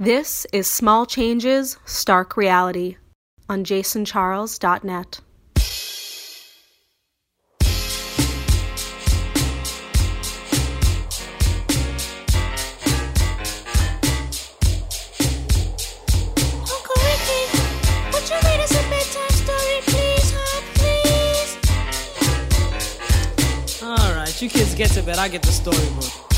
This is Small Changes, Stark Reality on jasoncharles.net. All right, You kids get to bed. I get the storybook.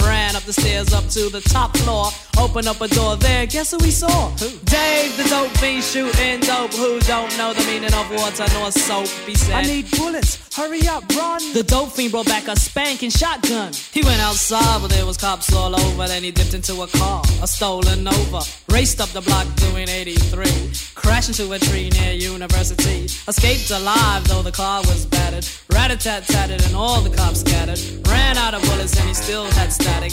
ran up the stairs up to the top floor, opened up a door there. Guess who we saw? Who? Dave, the dope fiend shooting dope. Who don't know the meaning of water nor soap? He said, "I need bullets." Hurry up, run! The dope fiend brought back a spanking shotgun. He went outside, but there was cops all over. Then he dipped into a car, a stolen Nova. Raced up the block doing 83. Crashed into a tree near university. Escaped alive, though the car was battered. Rat-a-tat-tatted and all the cops scattered. Ran out of bullets and he still had static.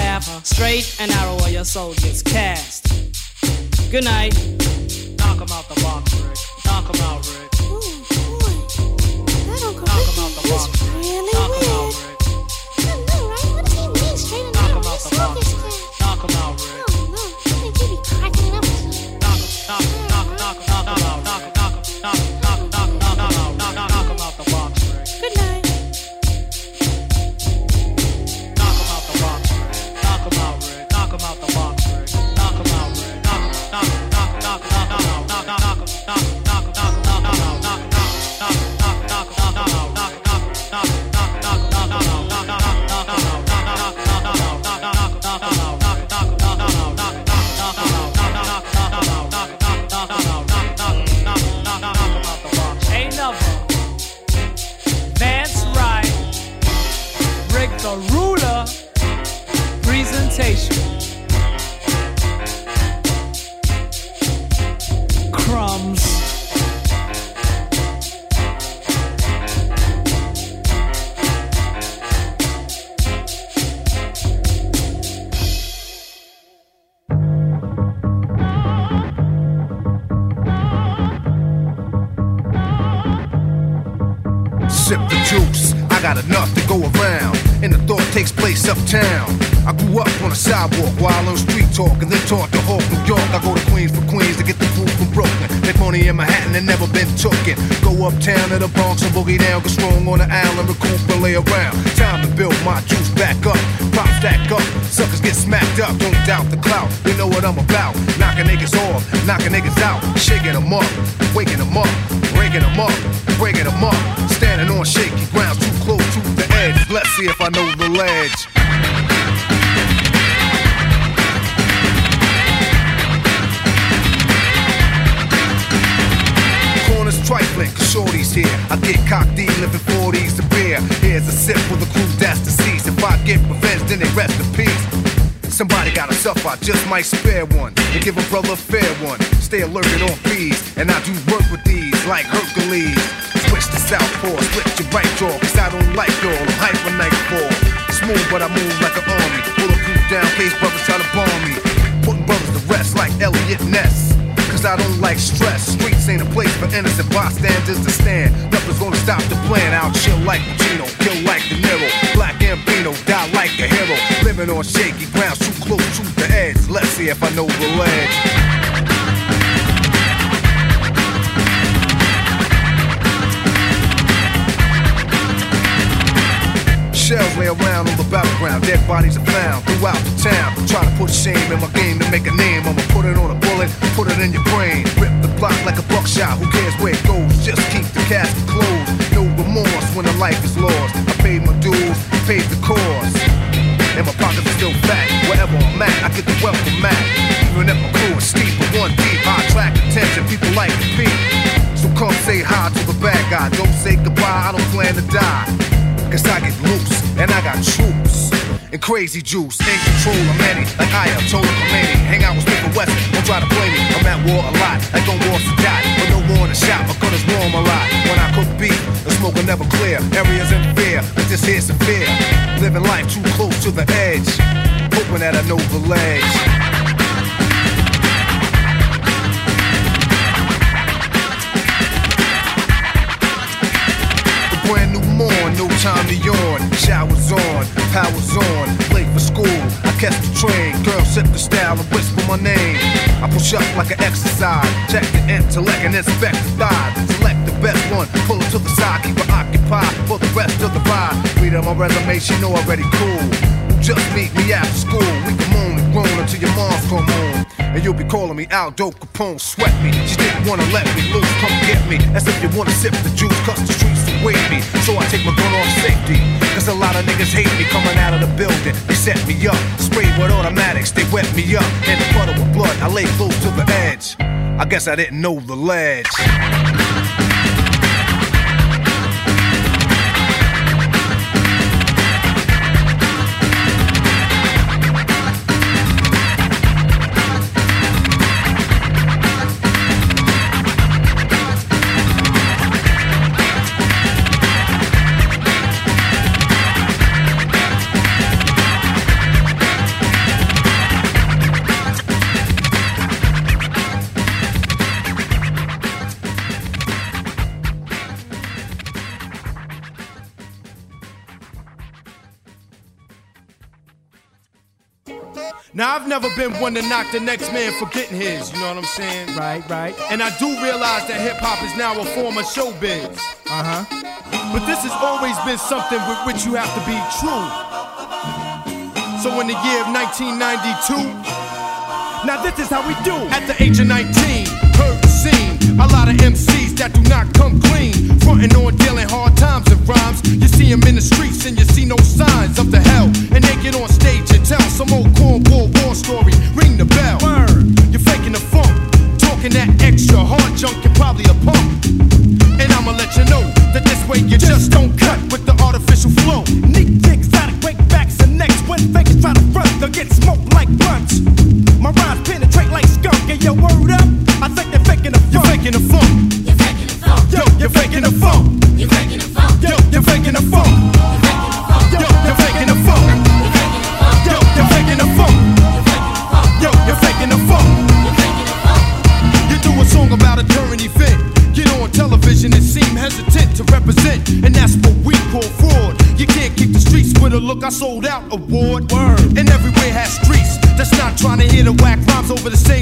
path. Straight and narrow are your soldiers cast. Good night. Knock them out the box, Rick. Knock them out, Rick. Ooh, boy. That Uncle Knock Ricky out the box. Really Knock weird. out, Rick. Presentation. Uptown. I grew up on a sidewalk while on street talk and then taught to Hawk, New York. I go to Queens for Queens to get the food from Brooklyn. Make money in Manhattan and never been tooken. Go uptown to the Bronx and boogie down, get strong on the island, recoup and lay around. Time to build my juice back up. Pop stack up, suckers get smacked up. Don't doubt the clout, You know what I'm about. Knocking niggas off, knocking niggas out, shaking them up, waking them up, breaking them up, breaking them up. Standing on shaky ground, edge. Let's see if I know the ledge. Corners trifling, shorty's here. I get cocked, living 40s to beer. Here's a sip for the crew that's deceased. If I get revenge, then they rest in peace. Somebody gotta suffer, I just might spare one and give a brother a fair one. Stay alerted on fees, and I do work with these like Hercules. Switch to southpaw, split your right jaw, cause I don't like y'all. I'm hyper nightfall. Smooth, but I move like an army. Bulletproof down, case brothers try to bomb me. Putting brothers to rest like Eliot Ness. Cause I don't like stress. Streets ain't a place for innocent bystanders to stand. Nothing's gonna stop the plan. I'll chill like Pacino, kill like De Niro. Black Ambino, die like a hero. Living on shaky ground, too close to the edge. Let's see if I know the ledge. Shells lay around on the battleground, dead bodies are found throughout the town. Try to put shame in my game to make a name. I'ma put it on a bullet, put it in your brain. Rip the block like a buckshot, who cares where it goes? Just keep the casket closed. No remorse when a life is lost. I paid my dues, paid the cost. And my pockets are still fat. Wherever I'm at, I get the wealth welcome mat. Even if my crew is steep, but one deep, I attract attention. People like to peep. So come say hi to the bad guy. Don't say goodbye, I don't plan to die. Cause I get loose, and I got troops. And crazy juice, in control of many, like Ayatollah Khomeini. Hang out with Smith West, don't try to play me. I'm at war a lot, like on war die. But no war in the shop, my gun is warm a lot. When I cook beef, the smoke will never clear. Areas in fear, but this here's severe. Living life too close to the edge. Hoping that I know the ledge. A brand new morn, no time to yawn. Showers on, powers on, late for school. I catch the train, girl sip the style and whisper my name. I push up like an exercise, check the intellect and inspect the thighs. Select the best one, pull it to the side, keep her occupied for the rest of the ride. Read on my resume, she know already cool. Just meet me after school. We can moan and groan until your mom's come home. And you'll be calling me Aldo Capone, sweat me. She didn't wanna let me loose, come get me. As if you wanna sip the juice, cause the streets await me. So I take my gun off safety. Cause a lot of niggas hate me coming out of the building. They set me up, sprayed with automatics, they wet me up. In the puddle of blood, I lay close to the edge. I guess I didn't know the ledge. I've never been one to knock the next man for getting his, you know what I'm saying? Right, right. And I do realize that hip hop is now a form of showbiz. Uh huh. But this has always been something with which you have to be true. So in the year of 1992, Now this is how we do. at the age of 19, heard the scene. A lot of MCs that do not come clean. Frontin' on dealing hard times and rhymes. You see them in the streets and you see no signs of the hell. And they get on stage and tell some old cornball war story. Ring the bell. Word. You're faking the funk. Talking that extra hard junk, you're probably a punk. And I'ma let you know that this way you just don't cut with the artificial flow. Neat exotic break backs and necks. When fakers try to front, they'll get smoked like blunts. My rhymes penetrate like skunk. Get your word up. I think they're faking the You're funk. faking the funk. You're faking the funk. Yo, you're faking the funk. You're faking the funk. Yo, you're faking the funk. Yo, you're faking the funk. Yo, you're faking the funk. Yo, you're faking the funk. You do a song about a current event. Get on television and seem hesitant to represent, and that's what we call fraud. You can't keep the streets with a look I sold out award. Word. And everywhere has streets over the same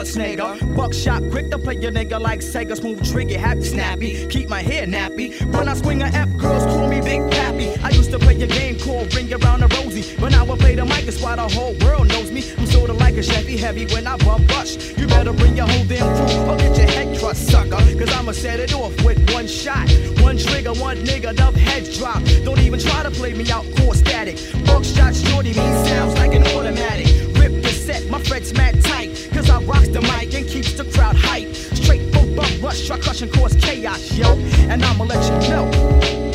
Arnold Schwarzenegger. Buckshot, quick to play your nigga like Sega. Smooth trigger, happy snappy. Keep my hair nappy. When I swing a F, girls call me Big Pappy. I used to play a game called Ring Around the Rosie. But now I play the mic, it's why the whole world knows me. I'm sorta like a Chevy heavy when I bump rush. You better bring your whole damn crew or get your head crushed, sucker. Cause I'ma set it off with one shot. One trigger, one nigga, enough heads drop. Don't even try to play me out, core static. Buckshot shorty, me sounds like an automatic. Rip the set, my fret's mad tight. I rocks the mic and keeps the crowd hype. Straight from bump rush, try crush and cause chaos, yo. And I'ma let you know.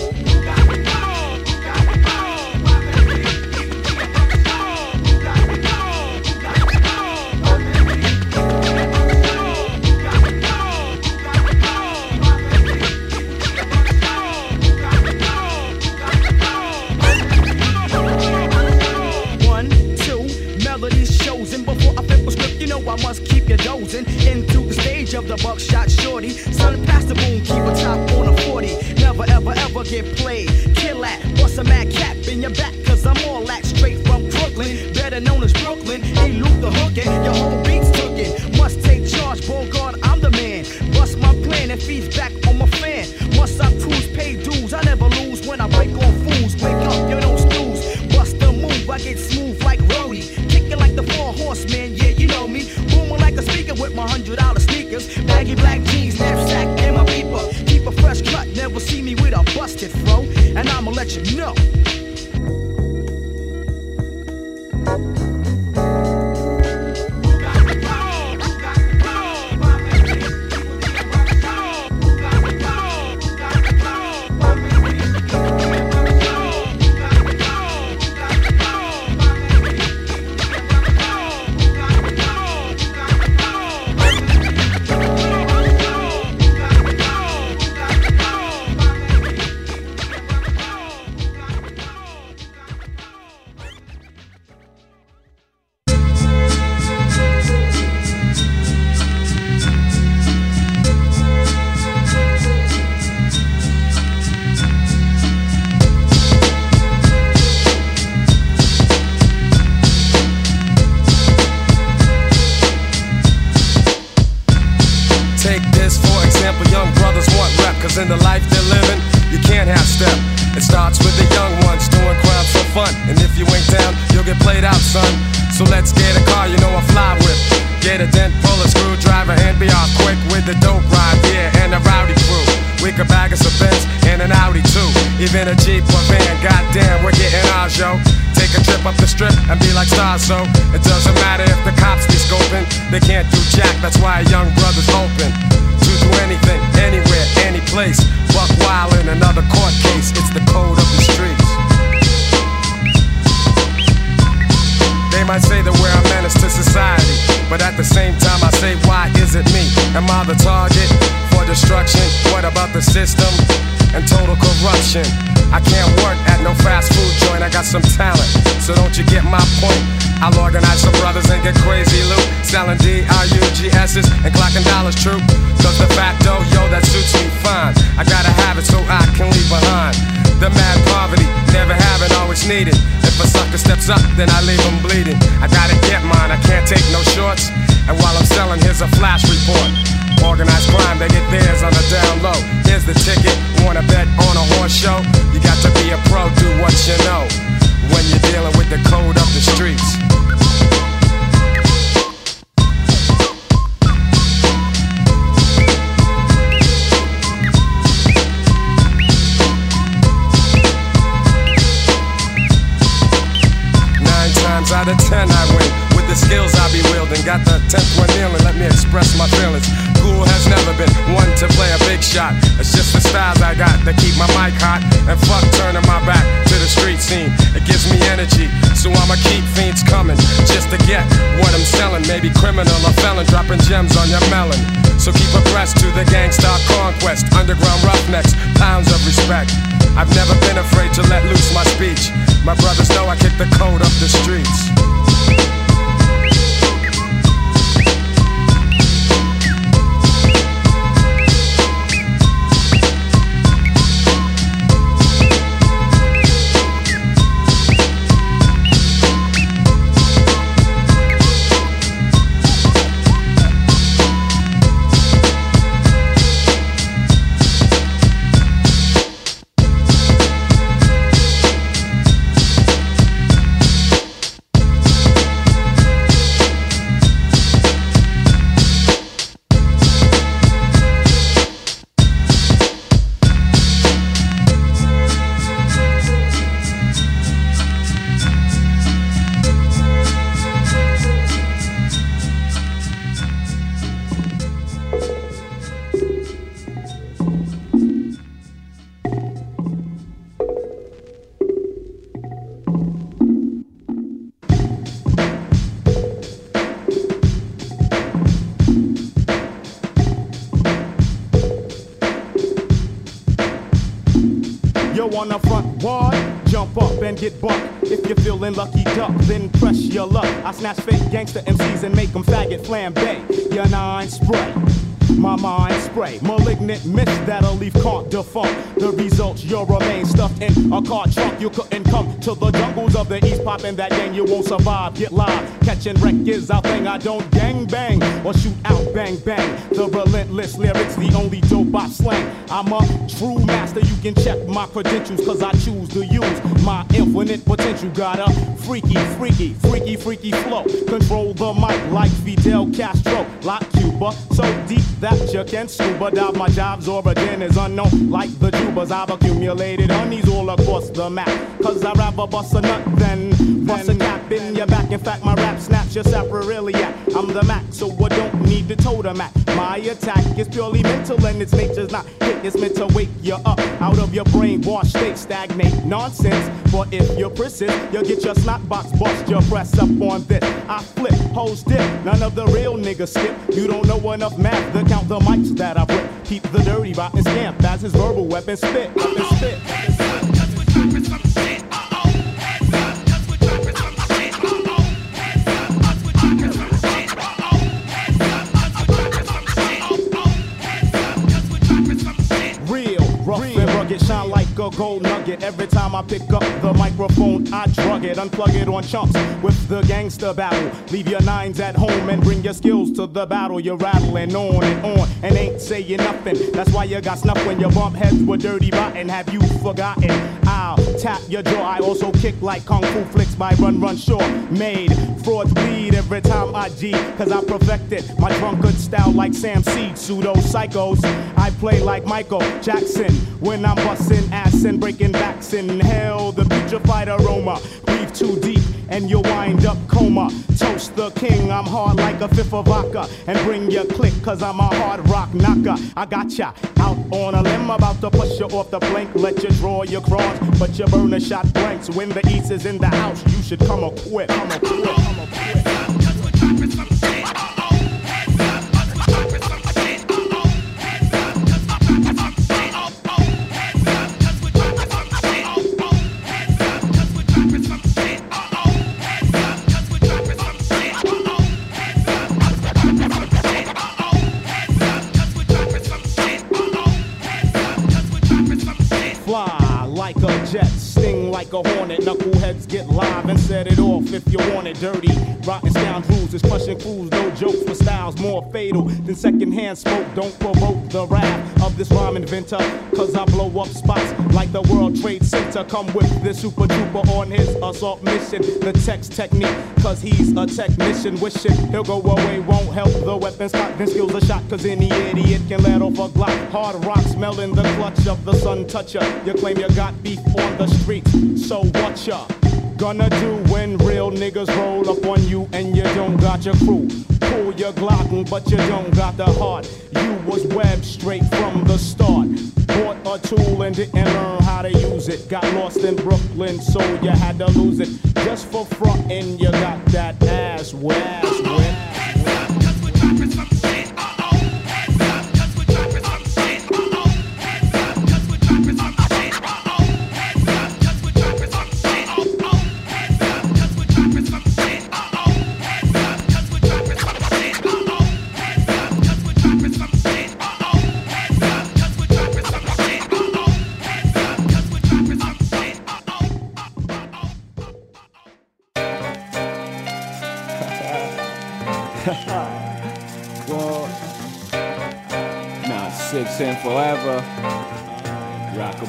Buckshot shorty. Son, pass the boom, keep a top on a 40. Never ever ever get played. Kill that, bust a mad cap in your back, cause I'm all that straight from Brooklyn. Better known as Brooklyn. Elude the hookin', your whole beat's tookin'. Must take charge, Bogart, I'm the man. Bust my plan and feeds back on my fan. Must I cruise, pay dues? I never lose when I break on fools. Wake up, you don't snooze. Bust the move, I get smooth like Rody. Kicking like the four horsemen, yeah, you know me. Booming like a speaker with my hundred dollar Baggy black jeans, knapsack, and my beeper. Keep a fresh cut, never see me with a busted fro. And I'ma let you know. In the life they're living, you can't have step. It starts with the young ones doing crowds for fun. And if you ain't down, you'll get played out, son. So let's get a car, you know I fly with. Get a dent, pull a screwdriver, and be off quick with the dope ride, yeah, and a rowdy crew. We could bag us a Benz and an Audi too. Even a Jeep or van, goddamn, we're getting ours, yo. Take a trip up the strip and be like stars, so it doesn't matter if the cops be scoping. They can't do jack, that's why a young brother's open to do anything, anywhere, any place. Buck in another court case. It's the code of the streets. They might say that we're a menace to society, but at the same time, I say, why is it me? Am I the target for destruction? What about the system and total corruption? I can't work at no fast food joint, I got some talent, so don't you get my point? I'll organize some brothers and get crazy loot, selling D-R-U-G-S's and clocking dollars true. Cause the facto, yo, that suits me fine. I gotta have it so I can leave behind. The mad poverty, never having, always needed. If a sucker steps up, then I leave him bleeding. I gotta get mine, I can't take no shorts. And while I'm selling, here's a flash report. Organized crime, they get theirs on the down low. Here's the ticket, wanna bet on a horse show? You got to be a pro, do what you know. When you're dealing with the code of the streets. Out of ten I win with the skills I be wielding. Got the tenth one kneeling, let me express my feelings. Cool has never been one to play a big shot. It's just the styles I got that keep my mic hot. And fuck turning my back to the street scene. It gives me energy, so I'ma keep fiends coming just to get what I'm selling. Maybe criminal or felon dropping gems on your melon. So keep abreast to the gangsta conquest. Underground roughnecks, pounds of respect. I've never been afraid to let loose my speech. My brothers popping that gang. You won't survive. Get live, catching wreck is our thing. I don't gang bang or shoot out bang bang. The relentless lyrics, the only dope I slang. I'm a true master. You can check my credentials, cause I choose to use my infinite potential. Got a freaky, freaky, freaky, freaky flow. Control the mic like Fidel Castro, like Cuba. So deep that you can scuba dive. My job's origin is unknown, like the Jubas. I've accumulated honeys all across the map. Cause I'd rather bust a nut than Is purely mental and its nature's not hit. It's meant to wake you up out of your brainwashed state. Stagnate nonsense. For if you persist, you'll get your snot box bust. Your press up on this. I flip, hoes dip. None of the real niggas skip. You don't know enough math to count the mics that I've ripped. Keep the dirty rotten scamp as his verbal weapon spit. Weapon spit. Real, gold nugget. Every time I pick up the microphone, I drug it, unplug it on chunks with the gangster battle. Leave your nines at home and bring your skills to the battle. You're rattling on and on and ain't saying nothing. That's why you got snuff when your bump heads with dirty rotten. Have you forgotten? I'll tap your jaw. I also kick like kung fu flicks by Run Run Shaw. Made frauds bleed every time I G, cause I perfected my drunkard style like Sam Seed. Pseudo psychos. I play like Michael Jackson when I'm busting ass and breaking backs in hell. The putrefied aroma breathe too deep and you'll wind up coma. Toast the king, I'm hard like a fifth of vodka. And bring your click, cause I'm a hard rock knocker. I got ya out on a limb, about to push you off the plank. Let you draw your cross, but you burn a shot blanks. When the east is in the house, you should come equipped. Come equipped. Come equipped. Fools, no jokes for styles more fatal than secondhand smoke. Don't provoke the wrath of this rhyme inventor, cause I blow up spots like the World Trade Center. Come with this super duper on his assault mission. The text technique, cause he's a technician. Wishing he'll go away, won't help the weapons. Got then skills a shot, cause any idiot can let off a Glock. Hard rock smelling the clutch of the sun toucher. You claim you got beef on the street, so watch ya? Gonna do when real niggas roll up on you and you don't got your crew. Pull your Glock, but you don't got the heart. You was webbed straight from the start. Bought a tool and didn't learn how to use it. Got lost in Brooklyn, so you had to lose it. Just for frontin', you got that ass wet.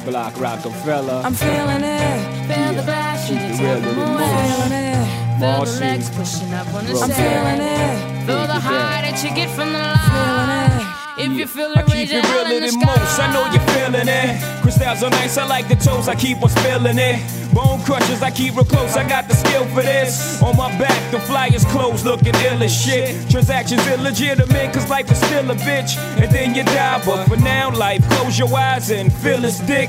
Block, Rockefeller. I'm feeling it. Feel the bash in Keep your it real with I'm feeling it. Feel the legs pushing up on the I'm feeling it. Feel the high that you get from the line. If you feel it, I keep it realer the than most. I know you're feeling it. Crystals are nice. I like the toes. I keep on spilling it. Bone crushers, I keep real close. I got the skill for this. On my back, the flyers closed, looking ill as shit. Transactions illegitimate, cause life is still a bitch. And then you die, but for now, life, close your eyes and feel its dick.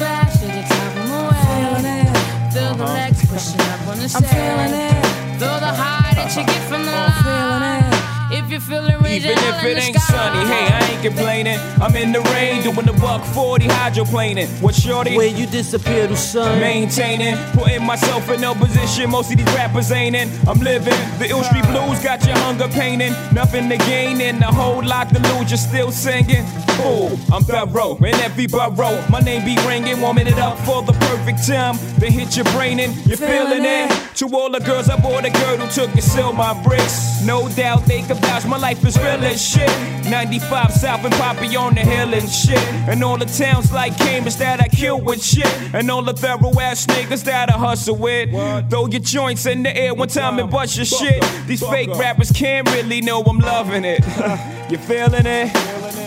It. Feel the bash at the top of my way. Feel the legs pushing up on the I'm feeling it. Feel the high that you get from the line. Feeling it. If you feel it, raise Even if it ain't sunny, hey, I ain't complaining. I'm in the rain, doing the buck 40 hydroplaning. What shorty? Where you disappear to son. Maintaining, putting myself in no position. Most of these rappers ain't in. I'm living. The ill street blues got your hunger painting. Nothing to gain and a whole lot to lose. You're still singing. Fool, I'm thorough in every borough. My name be ringing, warming it up for the perfect time. They hit your brain and you're feeling it. To all the girls, I bought a girl who took and sell my bricks. No doubt they can vouch, my life is real as shit. 95 South and Poppy on the hill and shit. And all the towns like Cambridge that I kill with shit. And all the thorough ass niggas that I hustle with. Throw your joints in the air one time and bust your shit. These fake rappers can't really know I'm loving it. you feeling it?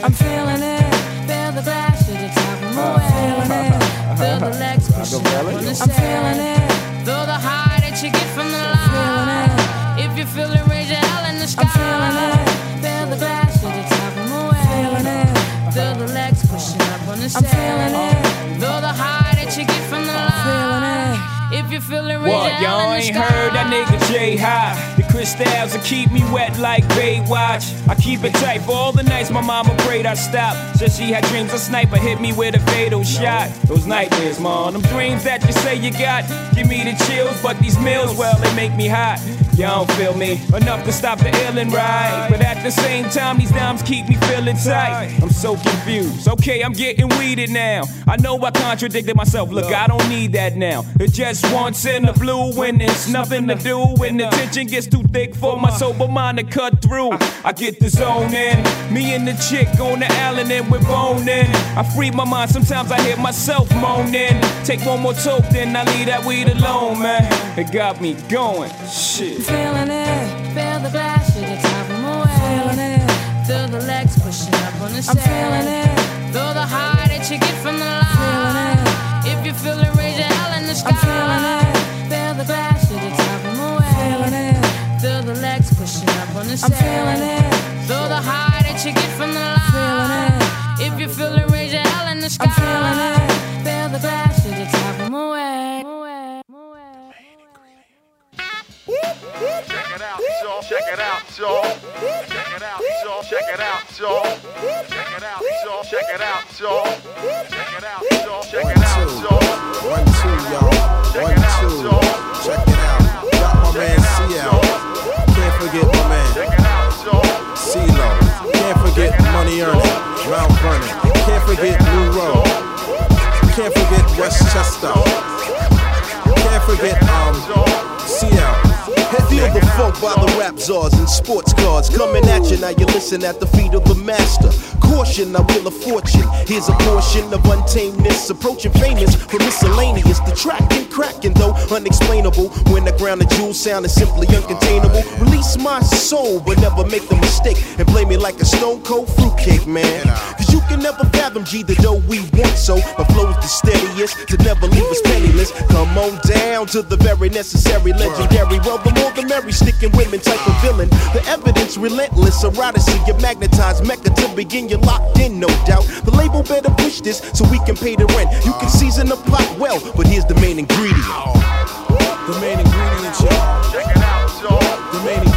I'm feeling it. Feel the bash at the top of my way. Feeling it. Feel the legs pushing up on the I'm feeling it. Feel the high that you get from the line. Feeling it. If you feel it, raise your hell in the sky. I'm feeling it. Feel the bash at the top of my way. Feeling it. Feel the legs pushing up on the I'm feeling it. Feel the high that you get from the line. Feeling it. If you feel it, raise What, y'all ain't sky. heard that nigga J High. Crystals to keep me wet like Baywatch. I keep it tight for all the nights my mama prayed I stop. Said she had dreams a sniper hit me with a fatal shot. Those nightmares, man, them dreams that you say you got. Give me the chills, but these meals, well, they make me hot. Y'all don't feel me enough to stop the illin' right. But at the same time, these dimes keep me feeling tight. I'm so confused. Okay, I'm getting weeded now. I know I contradicted myself. Look, I don't need that now. It just once in the blue when it's nothing to do. When the tension gets too thick for my sober mind to cut through. I get the zone in. Me and the chick on the island and we're boning. I free my mind. Sometimes I hear myself moaning. Take one more toke, then I leave that weed alone, man. It got me going. Shit. Feeling it, feel the glass, shit, it's time from away. Feeling it, feel the legs pushing up on the stairs. I'm feeling it, feel the high that you get from the line. Feeling it, if you feel it, raise your hell in the sky. I'm feeling it, pushing up on the stairs. I'm feeling it, feel the high that you get from the line. Feeling it, if you feel it, raise your hell in the sky. I'm feeling it, feel the glass, shit, it's time from away. Check it out, y'all. Check it out, y'all. Check it out, y'all. Check it out, y'all. Check it out, y'all. Check it out, y'all. Check it out, y'all. Check it out, y'all. One, two, y'all. One, two. Check it out. Earning. Mount Vernon. Can't forget New Road. Can't forget Westchester. Can't forget um CL. Feel the funk by the rap czars and sports cars coming at you. Now you listen at the feet of the master. Caution, I will a fortune. Here's a portion of untamedness, approaching famous for miscellaneous. The tracking, cracking though unexplainable. When the ground of jewels sound is simply uncontainable. Release my soul, but never make the mistake and play me like a stone cold fruitcake, man. Cause you can never fathom G the dough we want, so my flow is the steadiest to never leave us penniless. Come on down to the very necessary, legendary. Well, the more the merry, sticking women type of villain. The evidence relentless, eroticy, you magnetized Mecca to begin, you're locked in, no doubt. The label better push this so we can pay the rent. You can season the pot well, but here's the main ingredient. The main ingredient, y'all. Check it out, y'all. The main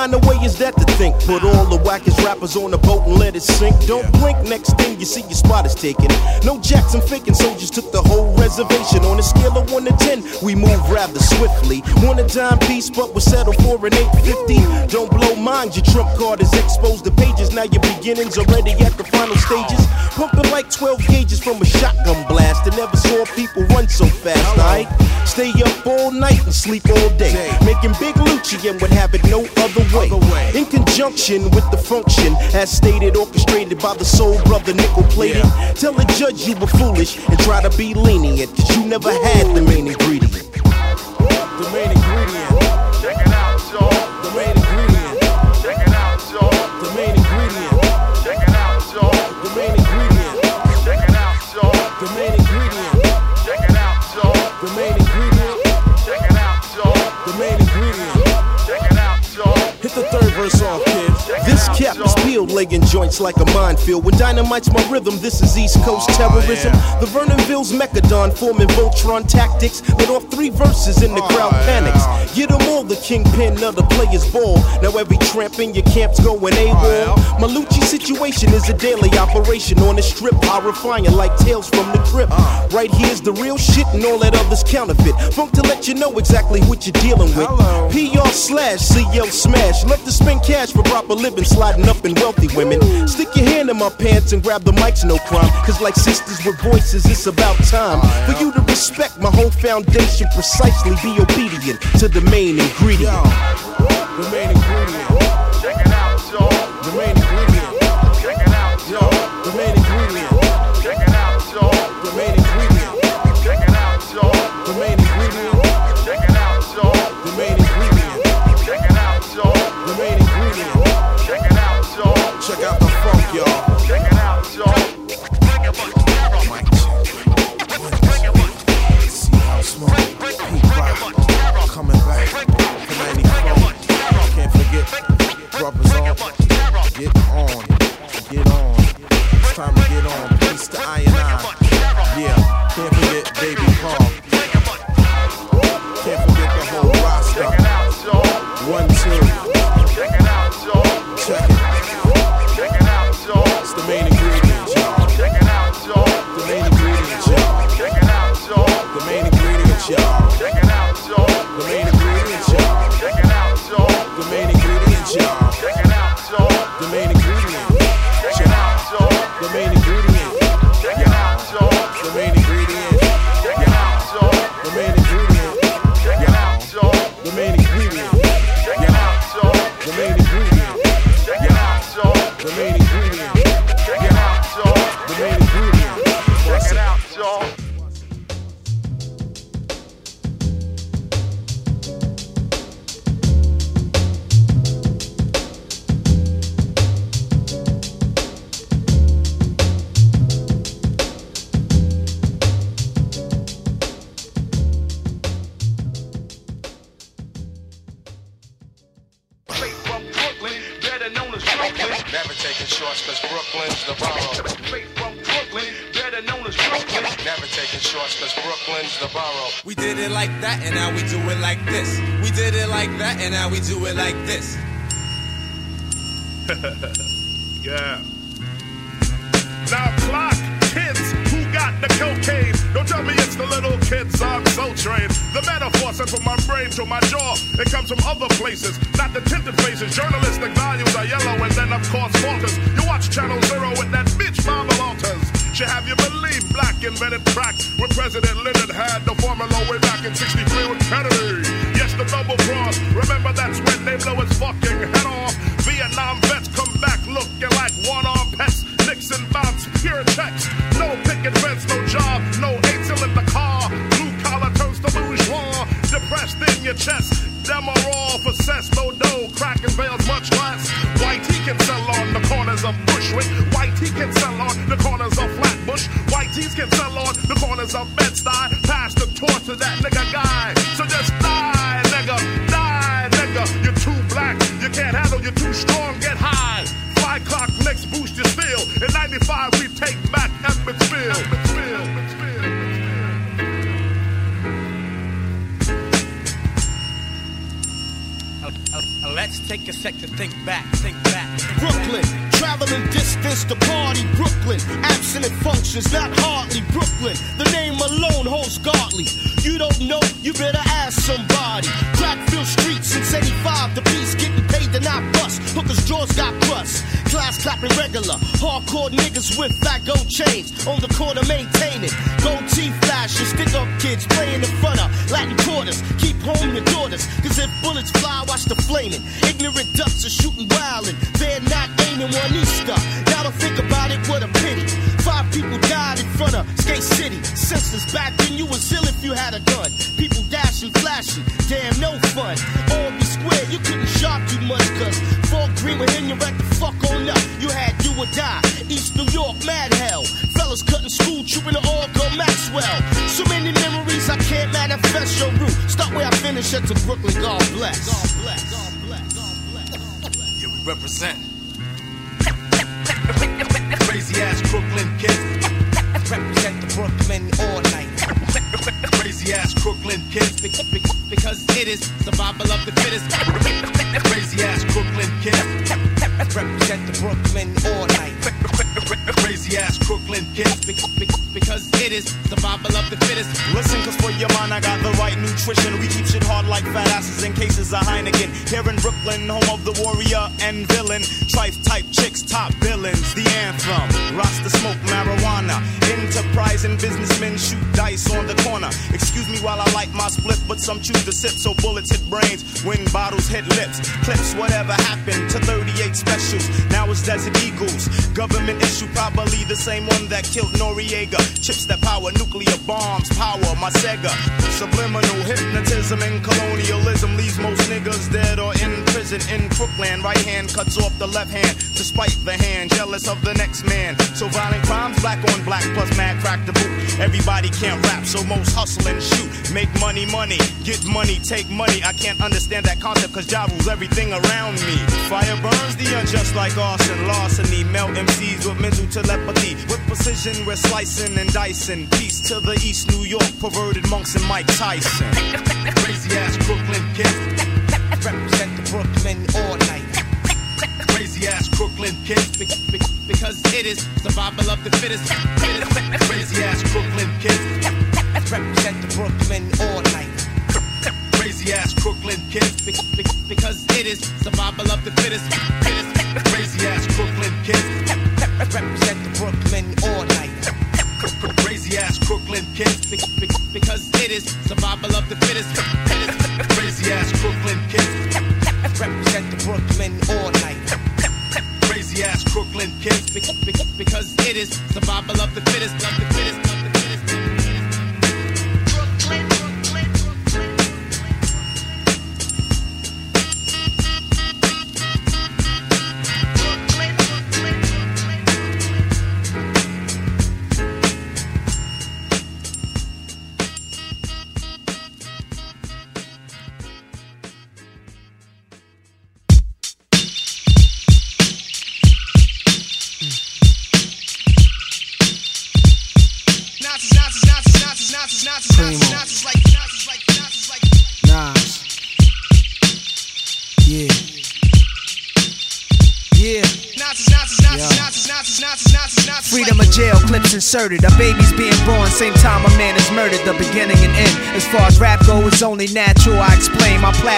kind of way is that to think? Put all the wackest rappers on a boat and let it sink. Don't blink, next thing you see your spot is taken. No Jackson faking soldiers took the whole reservation. On a scale of 1 to 10, we move rather swiftly. Want a dime piece, but we'll settle for an 850. Don't blow mind, your trump card is exposed to pages. Now your beginnings already at the final stages. Pumping like 12 gauges from a shotgun blast. I never saw people run so fast, alright? Stay up all night and sleep all day. Making big Lucci and would have it no other way. In conjunction with the function, as stated, orchestrated by the soul brother nickel plated. Tell the judge you were foolish and try to be lenient, cause you never had the main ingredient. The main ingredient. The third verse off, kid. This cap is peeled, laying joints like a minefield. When dynamite's my rhythm, this is East Coast oh, terrorism. The Vernonville's Mechadon forming Voltron tactics. Let off three verses and the oh, crowd panics. Get them all, the kingpin of the players' ball. Now every tramp in your camp's going oh, AWOL. My Lucci situation is a daily operation on the strip, horrifying like tales from the crypt. Uh. Right here's the real shit and all that other's counterfeit. Funk to let you know exactly what you're dealing with. PR slash CL smash. Love to spend cash for proper living, sliding up in wealthy women. Stick your hand in my pants and grab the mics, no crime. Cause like sisters with voices, it's about time for you to respect my whole foundation. Precisely be obedient to the main ingredient. The main ingredient. Like that, and now we do it like this. We did it like that, and now we do it like this. Yeah. Now clock, kids who got the cocaine. Don't tell me it's the little kids I'm so trained. The metaphor sent from my brain to my jaw. It comes from other places, not the tinted faces. Journalistic Senseless back then, you was ill if you had a gun. People dashing, flashing. Damn, no fun. All be square, you couldn't shop too much. Cause Fort Greene hit you right the fuck on up. You had do or die. East New York, mad hell. Fellas cutting school, trooping all go Maxwell. So many memories I can't manifest your route. Start where I finish at to Brooklyn, God bless. God bless. God bless. God bless. Yeah, we represent. Crazy ass Brooklyn kids. Represent the Brooklyn all night. Crazy ass Brooklyn kids. Be- be- Because it is survival of the fittest. Crazy ass Brooklyn kids. Represent the Brooklyn all night. Crazy ass Brooklyn kids. Be- be- Because it is survival of the fittest. Listen, cause for your mind, I got the right nutrition. We keep shit hard like fat asses in cases of Heineken. Here in Brooklyn, home of the warrior and villain. Trife type chicks, top villains. The anthem. Rasta smoke marijuana. Enterprising businessmen shoot dice on the corner. Excuse me while I light my split, but some choose to sip so bullets hit brains when bottles hit lips. Clips, whatever happened to 38 specials. Now it's Desert Eagles. Government issue, probably the same one that killed Noriega. Chips that power nuclear bombs, power my Sega. Subliminal hypnotism and colonialism leaves most niggas dead or in prison in Crooklyn. Right hand cuts off the left hand to spite the hand, jealous of the next man. So violent crimes, black on black, plus mad crack the boot. Everybody can't rap, so most hustle and shoot. Make money, money, get money, take money. I can't understand that concept cause Ja rules everything around me. Fire burns the unjust like arson, larceny. Melt MCs with mental telepathy. With precision, we're slicing and dicing. Peace to the East New York, perverted monks and Mike Tyson. Crazy ass Brooklyn kid. Represent the Brooklyn all night. Crazy ass Brooklyn kid. Be- be- because it is survival of the fittest. Crazy ass Brooklyn kid. Represent the Brooklyn all night. Crazy ass Brooklyn kid. Be- be- because it is survival of the fittest. Crazy ass Brooklyn kid. Represent the Brooklyn all night. Crazy ass Brooklyn kid. Be- be- because it is survival of the fittest. Crazy ass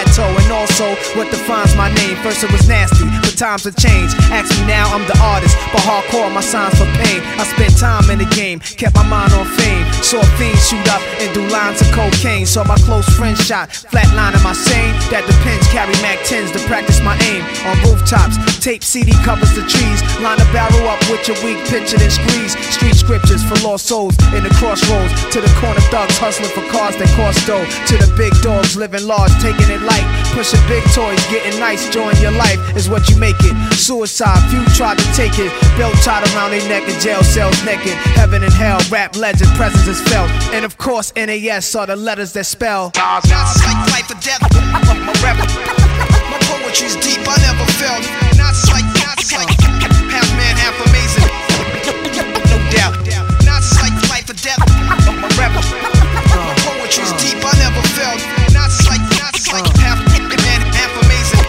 plateau and also what defines my name. First it was nasty, but times have changed. Ask me now, I'm the artist, but hardcore my signs for pain. I spent time in the game, kept my mind on fame. Saw fiends shoot up and do lines of cocaine. Saw my close friend shot, flatlining my sane. That depends. Carry Mac 10s to practice my aim on rooftops. Tape CD covers the trees. Line a barrel up with your weak picture and squeeze. Street scriptures for lost souls in the crossroads. To the corner thugs hustling for cars that cost dough. To the big dogs living large, taking it light. Pushing big toys, getting nice, join your life is what you make it. Suicide, few tried to take it. Belt tied around their neck in jail cells naked. Heaven and hell, rap legend, presence is felt. And of course, NAS are the letters that spell. Like life or death. My rap, my poetry's deep. I never felt. Nas is like Nas is like half man, half amazing. No doubt. Nas is like life or death. My rap, my poetry's deep. I never felt. Nas is like Nas is like half man, half amazing.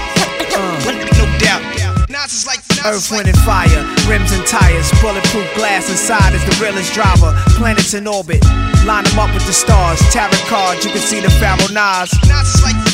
No doubt. Nas is like Earth, wind, and fire, rims and tires, bulletproof glass inside is the realest driver. Planets in orbit, line them up with the stars. Tarot cards, you can see the Pharaoh Nas.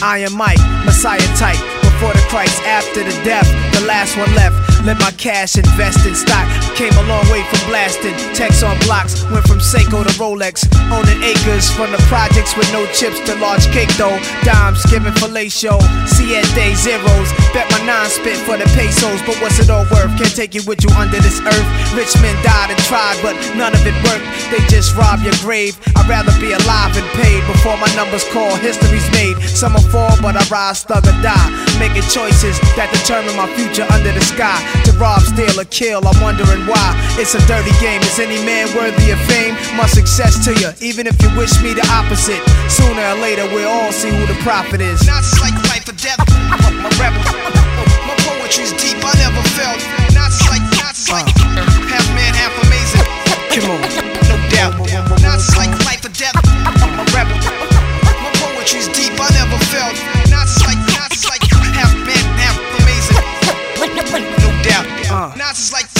Iron Mike, Messiah type. Before the Christ, after the death, the last one left. Let my cash invest in stock. Came a long way from blasting. Text on blocks, went from Seiko to Rolex. Owning acres from the projects with no chips to large cake though. Dimes giving fellatio. Siete zeros. Bet my nine spit for the pesos. But what's it all worth? Can't take it with you under this earth. Rich men died and tried, but none of it worked. They just rob your grave. I'd rather be alive and paid before my numbers call. History's made. Some will fall, but I rise, thug or die. Making choices that determine my future under the sky. To rob, steal, or kill, I'm wondering why. It's a dirty game. Is any man worthy of fame? My success to you, even if you wish me the opposite. Sooner or later, we'll all see who the prophet is. Nas is like life or death. My rap, my poetry's deep. I never felt. Nas is like Nas is like half man, half amazing. Come on. No doubt. Nas is like life or death. My rap, my poetry's deep. I never felt. Uh. Nonsense like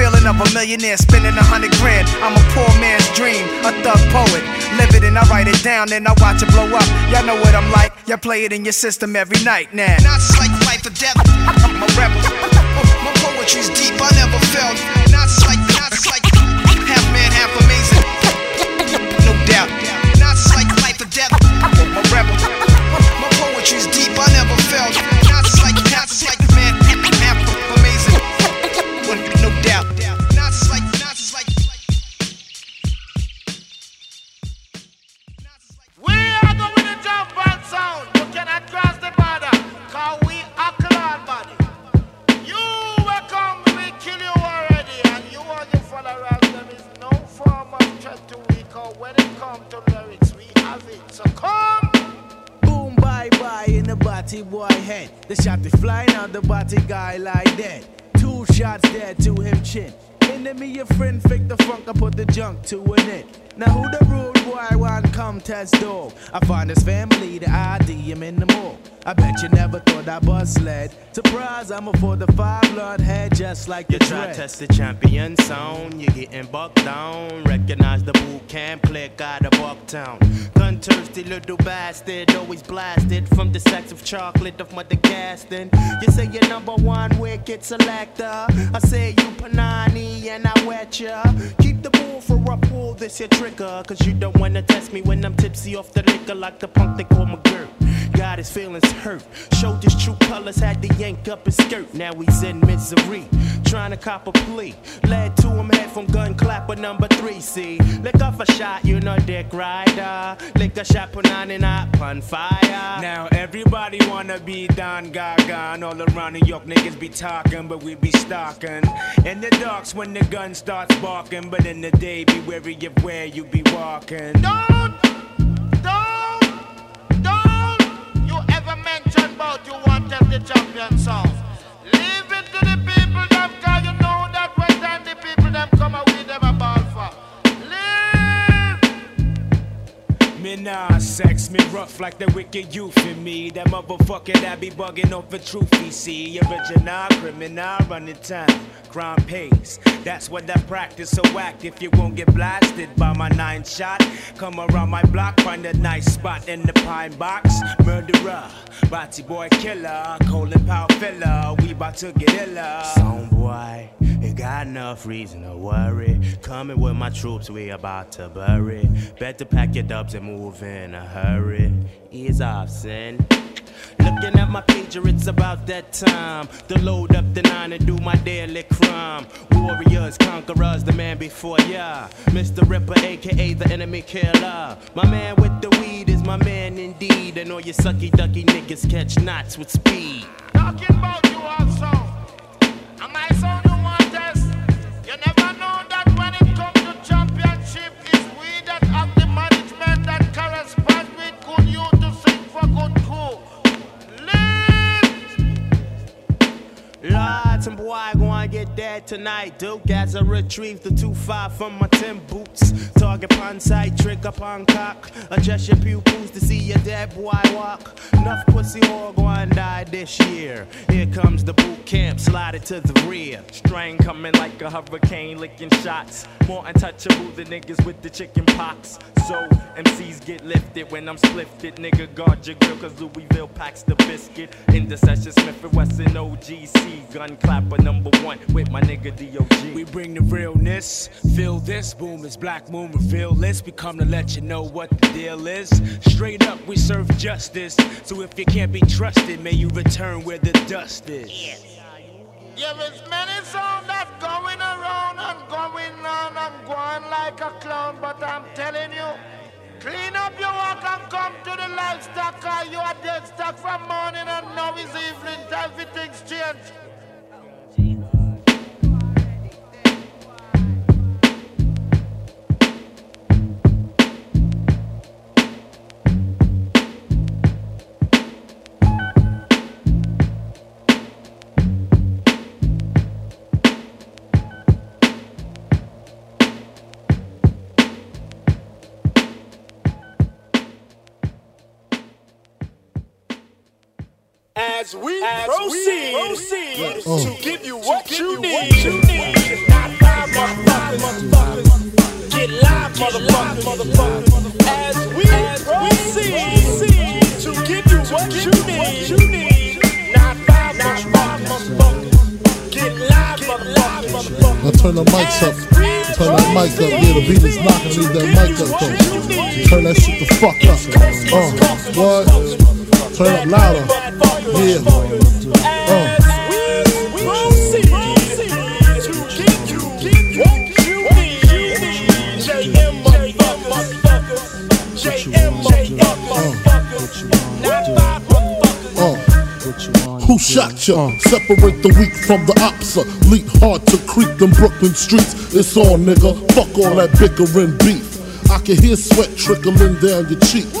feeling of a millionaire spending a hundred grand. I'm a poor man's dream, a thug poet. Live it and I write it down, then I watch it blow up. Y'all know what I'm like, y'all play it in your system every night now. Like life or death. I'm a rebel. My poetry's deep, I never felt. Nonsense like, nonsense like half man, half amazing. No doubt. Nonsense like life or death. I'm a rebel. My poetry's deep, I never felt. sound. You cannot cross the border. Cause we are clan body. You will come, we kill you already. And you are the followers. There is no form of threat to we. Cause when it comes to lyrics, we have it. So come. Boom, bye, bye in the body boy head. The shot is flying out the body guy like that. Two shots dead to him chin. Enemy your friend, fake the funk, I put the junk to an end. Now who the rude boy want come test dog? I find his family, the ID, him in the mall. I bet you never thought I bust sled. Surprise, I'm a for the five blood head, just like You try test the champion sound, You're getting bucked down. Recognize the boot camp, click out of Bucktown. Gun thirsty little bastard, always blasted from the sacks of chocolate of Mother Gaston. You say you're number one wicked selector. I say you Panani and I wet ya. Keep the bull for a pull this your trigger. Cause you don't wanna test me when I'm tipsy off the liquor like the punk they call McGirt. Got his feelings hurt. Showed his true colors, had to yank up his skirt. Now he's in misery, trying to cop a plea. Led to him head from gun clapper number three. See, lick off a shot, you know, dick rider. Lick a shot, put on and up on fire. Now everybody wanna be Don Gaga and all around New York niggas be talking, but we be stalking. In the darks when the gun starts barking, but in the day be wary of where you be walking. Don't, about you want to the champion sound. Leave it to the people them cause you know that when time the people them come out Me nah sex, me rough like the wicked youth in me. That motherfucker that be bugging off the truth he see. Original criminal running time, crime pays. That's what I practice. So act if you won't get blasted by my nine shot. Come around my block, find a nice spot in the pine box. Murderer, body boy killer, colon power filler. We bout to get iller. Song boy, you got enough reason to worry. Coming with my troops, we about to bury. Better pack your dubs and move in a hurry. Ease off, sin. Looking at my pager, it's about that time to load up the nine and do my daily crime. Warriors, conquerors, the man before ya. Mr. Ripper, aka the enemy killer. My man with the weed is my man indeed. And all you sucky ducky niggas catch knots with speed. Talking about you also. Am I sound dead tonight. Duke as I retrieve the 2-5 from my ten boots. Target upon sight, trick upon cock. Adjust your pupils to see your dead boy walk. Enough pussy all gonna die this year. Here comes the boot camp, slide it to the rear. Strain coming like a hurricane, licking shots. More untouchable than niggas with the chicken pox. So MCs get lifted when I'm splifted. Nigga, guard your grill, cause Louisville packs the biscuit. In the session, Smith and Wesson OGC. Gun clapper number one with my nigga DOG. We bring the realness. Feel this, boom, it's Black Moon reveal list. We come to let you know what the deal is. Straight up, we serve justice. So if you can't be trusted, may you return where the dust is. Yeah, there's many sound that's going around and going on and going like a clown, but I'm telling you, clean up your work and come to the livestock, cause you are dead stock from morning and now is evening, everything's changed. As we As proceed, we proceed to to give you what give you you need. what you need. Not five motherfuckers. Get live, motherfuckers. As we proceed to give you what you need. Not five motherfuckers. Get live, motherfuckers. Now turn the mics up. Turn that mic up. Yeah, the beat is knocking. Leave that mic up though. Turn that shit the fuck up. Uh, what? Turn it up louder. Uh. Uh. Who shot ya? Separate the weak from the opsa. Leap hard to creep them Brooklyn streets. It's on, nigga. Fuck all that bickering beef. I can hear sweat trickling down your cheek.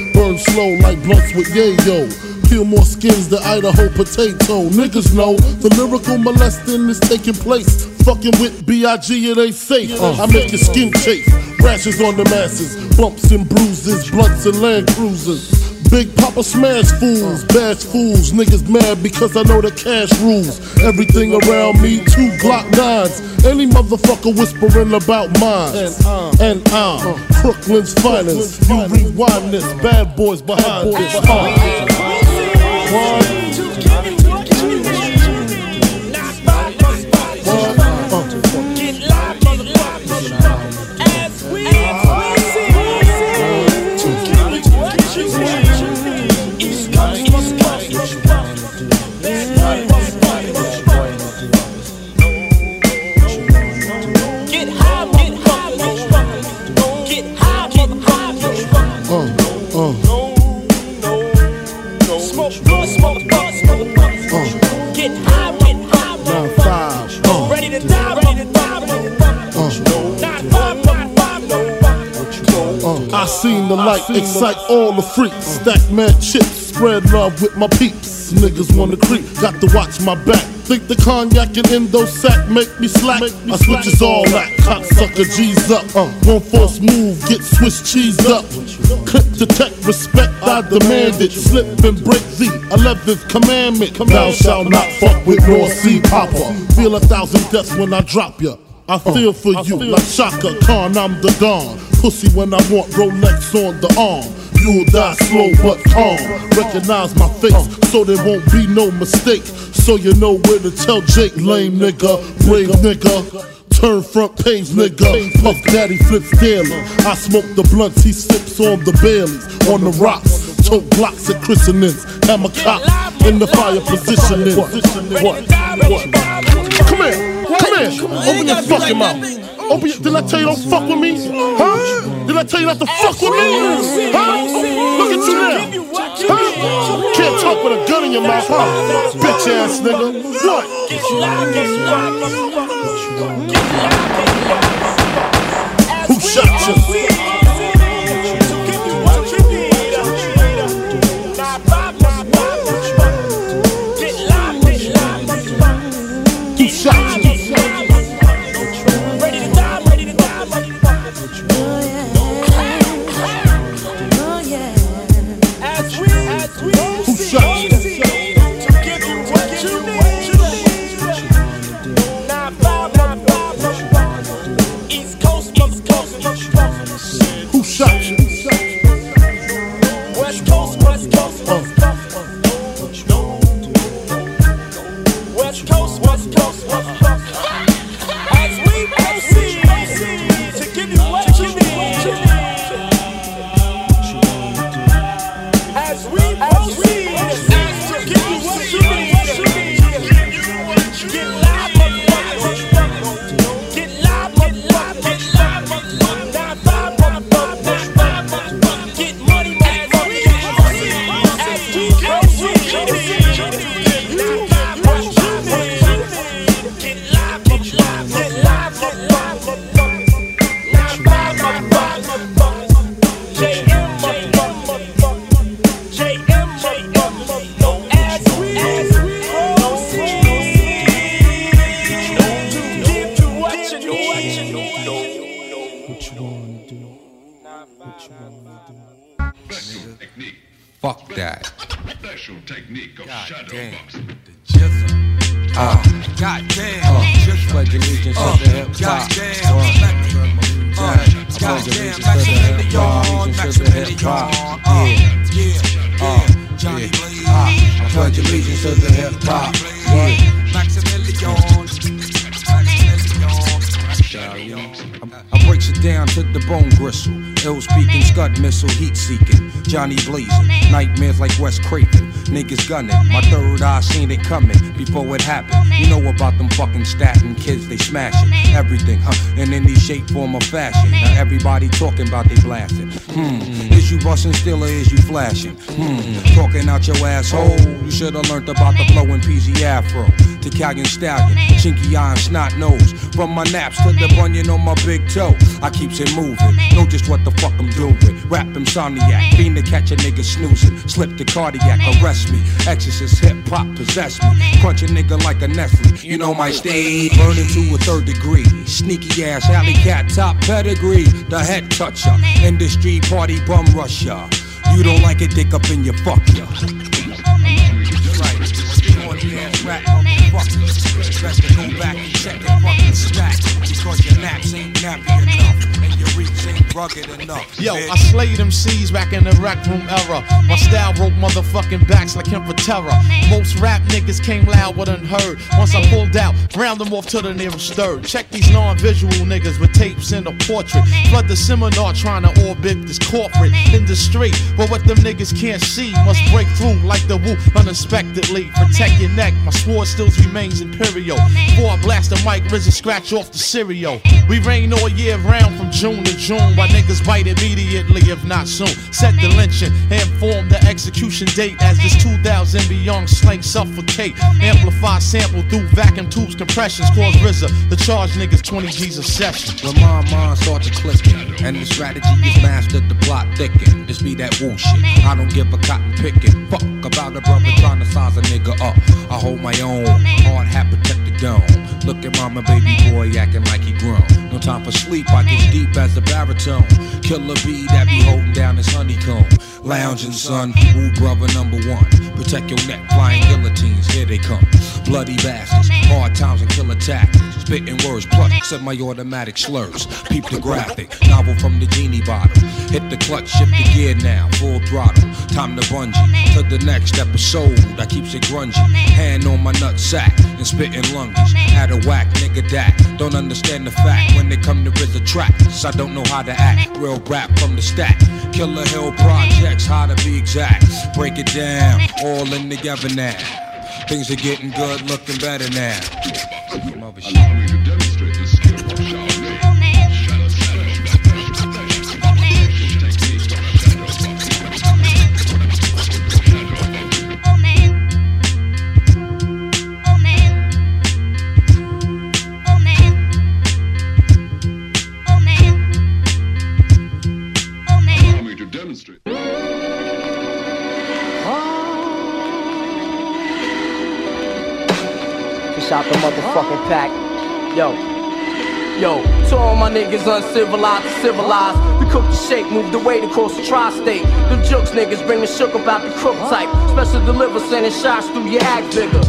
Burn slow like blunts with yayo. Peel more skins than Idaho potato. Niggas know the lyrical molesting is taking place. Fucking with B.I.G. it ain't safe. Oh. I make your skin chafe. Rashes on the masses, bumps and bruises, blunts and land cruisers. Big Papa smash fools, bash fools, niggas mad because I know the cash rules. Everything around me, two Glock nines. Any motherfucker whispering about mine. And I'm Brooklyn's finest. You rewind this, bad boys behind this. Excite all the freaks. Stack mad chips, spread love with my peeps. Niggas wanna creep, got to watch my back. Think the cognac and endo sack make me slack. I switches all that, cocksucker G's up. Uh, one false move, get Swiss cheese up. Clip detect respect, I demand it. Slip and break the 11th commandment. Thou shalt not fuck with North Sea Papa. Feel a thousand deaths when I drop ya. I feel for you like Chaka Khan, I'm the Don. Pussy when I want Rolex on the arm. You'll die slow but calm. Recognize my face so there won't be no mistake. So you know where to tell Jake, lame nigga, brave nigga. Turn front page, nigga. Puff Daddy flips daily. I smoke the blunts, he sips on the Baileys. On the rocks, tote blocks at christenings. Hammer cop in the fire positioning. What? What? Come here, come here. Open your fucking mouth. Open your, did I tell you don't fuck with me? Huh? Did I tell you not to fuck with me? Huh? Look at you now. Huh? Can't talk with a gun in your mouth, huh? Bitch ass nigga. What? Who shot you? What you need. What you wanna do? What you wanna do? Fuck that. Special technique of shadow damn. boxing. Uh, Goddamn. uh, just pledge allegiance Uh, to the hip hop. goddamn. Uh, Uh, I pledge goddamn. allegiance to the hip hop. Allegiance to the hip hop. Yeah. Uh, yeah. I pledge allegiance to the hip hop. Yeah. Breaks it down to the bone gristle. Ill speaking, scud missile, heat seeking. Johnny blazing, nightmares like Wes Craven. Niggas gunning, my third eye seen it coming before it happened. You know about them fucking Staten kids, they smashing everything, huh? In any shape, form, or fashion. Now everybody talking about they blasting. Hmm, is you busting still or is you flashing? Hmm, talking out your asshole. You should've learned about the flow in PZ Afro. To Callion Stallion, chinky eye and snot nose. From my naps to the bunion on my big toe. I keeps it moving, know just what the fuck I'm doing. Rap insomniac, fiend to catch a nigga snoozing. Slip the cardiac, arrest me. Exorcist hip hop possess me. Crunch a nigga like a Nestle. You know my stage, burning to a third degree. Sneaky ass alley cat, top pedigree. The head toucher, industry party bum rusher. You don't like it, dick up in your fuck ya. Best to go back and check your fucking stack. Because your naps ain't nappy enough. Rugged enough. Yo, I slayed them C's back in the rec room era. My style broke motherfucking backs like him for terror. Most rap niggas came loud but unheard. Once I pulled out, round them off to the nearest third. Check these non-visual niggas with tapes and a portrait. Flood the seminar trying to orbit this corporate industry. But what them niggas can't see must break through like the Wu unexpectedly. Protect your neck, my sword still remains imperial. Before I blast the mic, RZA scratch off the cereal. We rain all year round from June to June. Why niggas bite immediately, if not soon. Set the lynching inform the execution date as this 2000 beyond slang suffocate. Amplify sample through vacuum tubes, compressions, cause RZA. The charge niggas 20 G's a session. When my mind starts to clicking and the strategy is mastered, the plot thicken. This be that Wu shit. I don't give a cotton picking. Fuck about a brother trying to size a nigga up. I hold my own. Hard hat protect the dome. Look at mama, baby boy acting like he grown. No time for sleep. I get deep as a baritone. Killer bee that be holding down his honeycomb. Lounging son, Wu brother number one. Protect your neck, flying guillotines, here they come. Bloody bastards, hard times and killer tactics. Spitting words, plus semi-automatic slurs. Peep the graphic, novel from the genie bottle. Hit the clutch, shift the gear now, full throttle. Time to bungee to the next episode. I keeps it grungy. Hand on my nut sack and spitting lunges. Had a whack nigga that don't understand the fact when they come to RZA tracks. I don't know how to act. Real rap from the stack. Killer Hill projects, how to be exact. Break it down, all in together now. Things are getting good, looking better now. Mother shit. The motherfucking pack. Yo. Yo, to all my niggas uncivilized to civilized. We cook the shake, move the weight across the tri-state. The jokes niggas bring the shook about the crook type. Special deliver sending shots through your act bigger.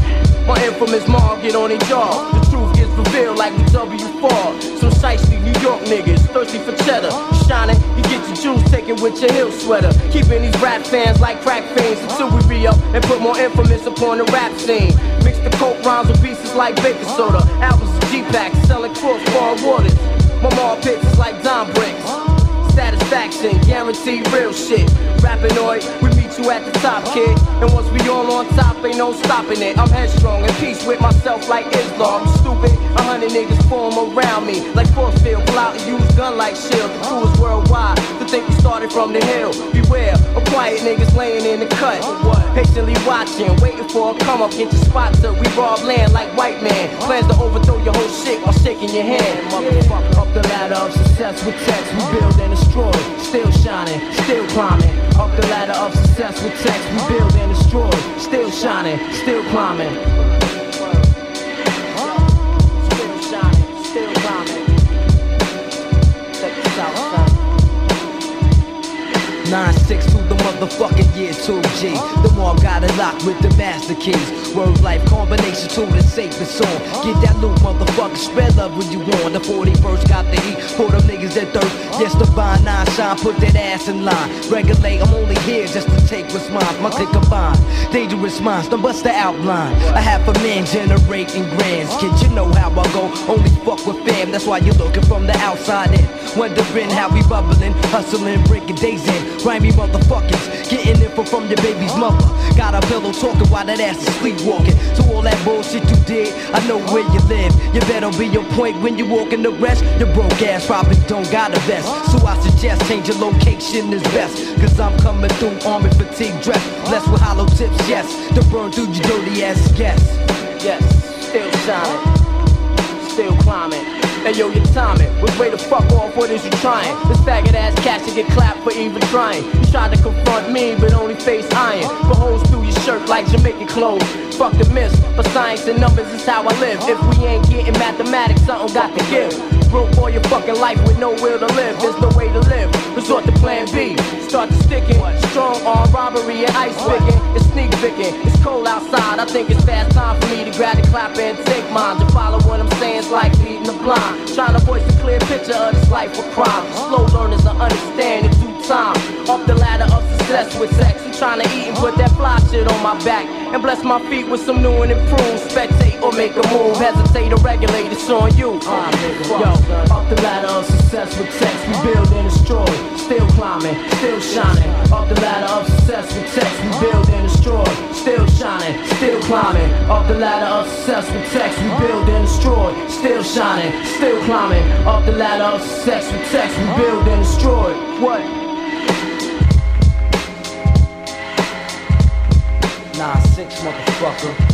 My infamous mom get on their jaw. The truth gets revealed like the W4. Some shiesty New York niggas thirsty for cheddar. You shining, you get your juice taken with your hill sweater. Keeping these rap fans like crack fiends until we re up and put more infamous upon the rap scene. Mix the coke rhymes with like baking soda. Albums of G-Packs selling crossbar waters. My mom pits is like Don bricks. Satisfaction, guaranteed real shit. Rappinoid, we meet you at the top, kid. And once we all on top, ain't no stopping it. I'm headstrong in peace with myself like Islam. You stupid, a hundred niggas form around me. Like force field, pull out and use gun like shield. The crew is worldwide. To think we started from the hill. Beware of quiet niggas laying in the cut. Patiently watching, waiting for a come up, get your spot till we rob land like white man. Plans to overthrow your whole shit while shaking your hand. Motherfucker, up the ladder of success with text, we build and destroy. Still shining, still climbing. Up the ladder of success with text, we build and destroy. Still shining, still climbing. Still shining, still climbing. Check this out, son. 9-6 through the motherfucking year 2G. The more got it locked with the master keys. Word life combination to the safest song. Get that new motherfucker. Spread love when you want. The 41st got the heat for them niggas that thirst. Yes, the divine nine shine, put that ass in line. Regulate, I'm only here just to take what's mine. My click combine. Dangerous minds, don't bust the outline. I have a man generating grands. Kid, you know how I go. Only fuck with fam, that's why you're looking from the outside in. Wondering how we bubbling, hustling, breaking days in. Grimy motherfuckers, getting info from your baby's mother. Got a pillow talking while that ass is sleepwalking. So all that bullshit you did, I know where you live. You better be your point when you walk in the rest. Your broke ass probably don't got a vest. So I suggest change your location is best. Cause I'm coming through army fatigue dress. Blessed with hollow tips, yes. To burn through your dirty ass guess. Yes, still shining, still climbing. Hey yo, your timing was way to fuck off. What is you trying? This faggot ass cat should get clapped for even trying. You tried to confront me, but only face iron. Put holes through your shirt like Jamaican clothes. Fuck the myths, but science and numbers is how I live. If we ain't getting mathematics, something got to give. Broke all your fucking life with no will to live. There's no way to live. Resort to plan B. Start to sticking. Strong arm robbery and ice picking. It's sneak picking. It's cold outside. I think it's fast time for me to grab the clap and take mine. To follow what I'm saying is like leading the blind. Trying to voice a clear picture of this life of crime. Slow learners will understand due time. Up the ladder of success with sex. I'm trying to eat and put that fly shit on my back. And bless my feet with some new and improved. Spectate or make a move. Hesitate or regulate. It's on you. Yo, up the ladder of success with sex. We build and destroy. Still climbing, still shining. Up the ladder of success with sex. We build and destroy. Still shining, still climbing. Up the ladder of success with sex. We build and destroy. Still shining, still climbing. Up the ladder of success with sex. We build and destroy. What? Nah, six motherfucker.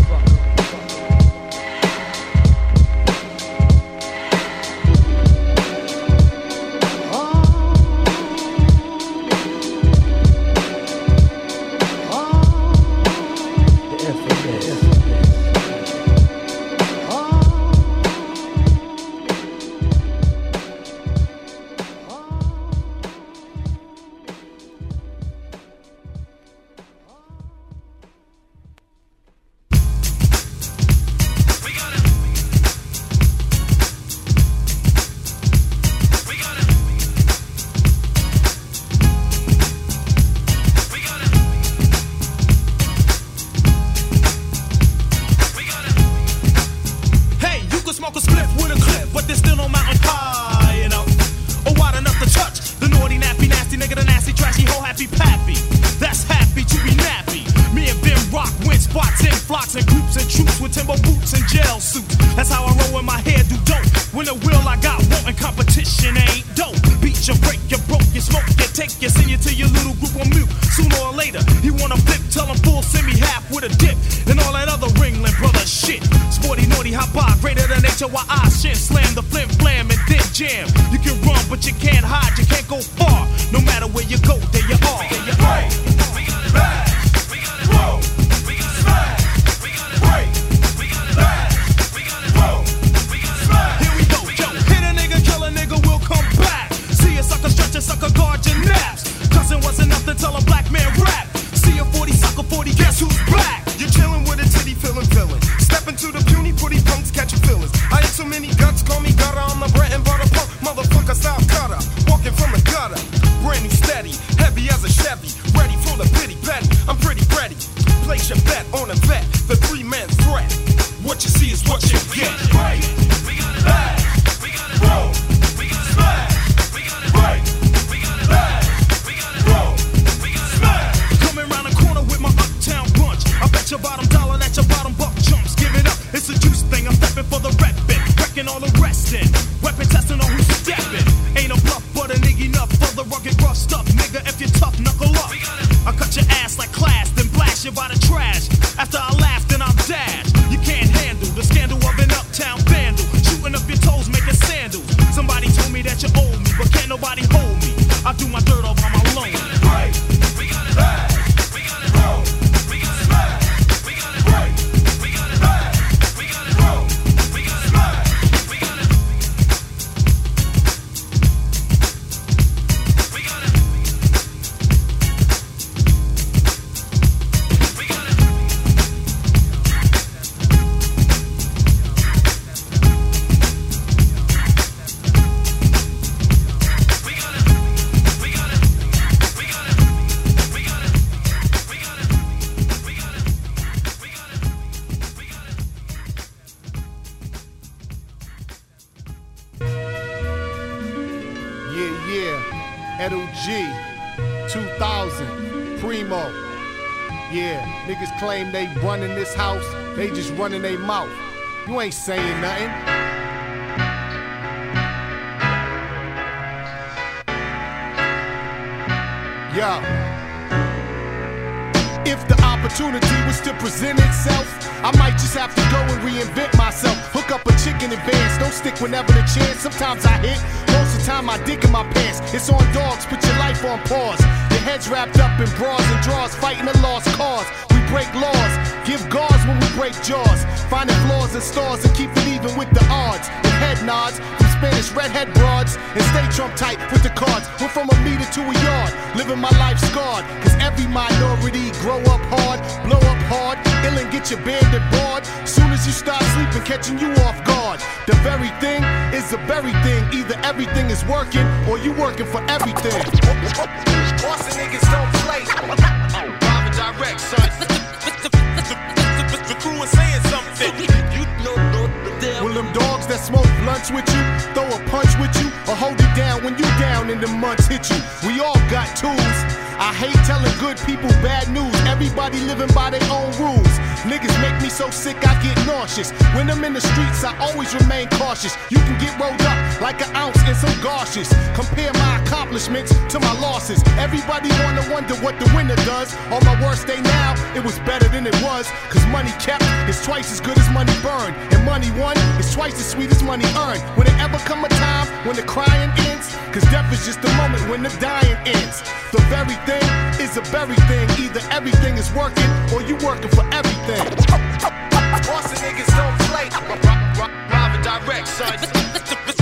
Running their mouth. You ain't saying nothing. Yo. If the opportunity was to present itself, I might just have to go and reinvent myself. Hook up a chick in advance, don't stick whenever the chance. Sometimes I hit, most of the time I dick in my pants. It's on dogs, put your life on pause. Your head's wrapped up in bras and draws, fighting a lost cause. Break laws, give guards when we break jaws. Finding flaws in stars and keep it even with the odds. With head nods from Spanish redhead broads and stay Trump tight with the cards. We're from a meter to a yard, living my life scarred. Cause every minority grow up hard, blow up hard, ill and get your bandit bored. Soon as you start sleeping, catching you off guard. The very thing is the very thing. Either everything is working or you working for everything. Boston niggas don't hit you? We all got tools. I hate telling good people bad news. Everybody living by their own rules. Niggas make me so sick I get nauseous. When I'm in the streets, I always remain cautious. You can get rolled up like an ounce in some gauzes. Compare my accomplishments to my losses. Everybody wanna wonder what the winner does. On my worst day now, it was better than it was. Cause money kept is twice as good as money burned. And money won is twice as sweet as money earned. Will there ever come a time when the crying ends? Cause death is just the moment when the dying ends. The very thing is a very thing. Either everything is working or you working for everything. Boston niggas don't play. Private direct, son.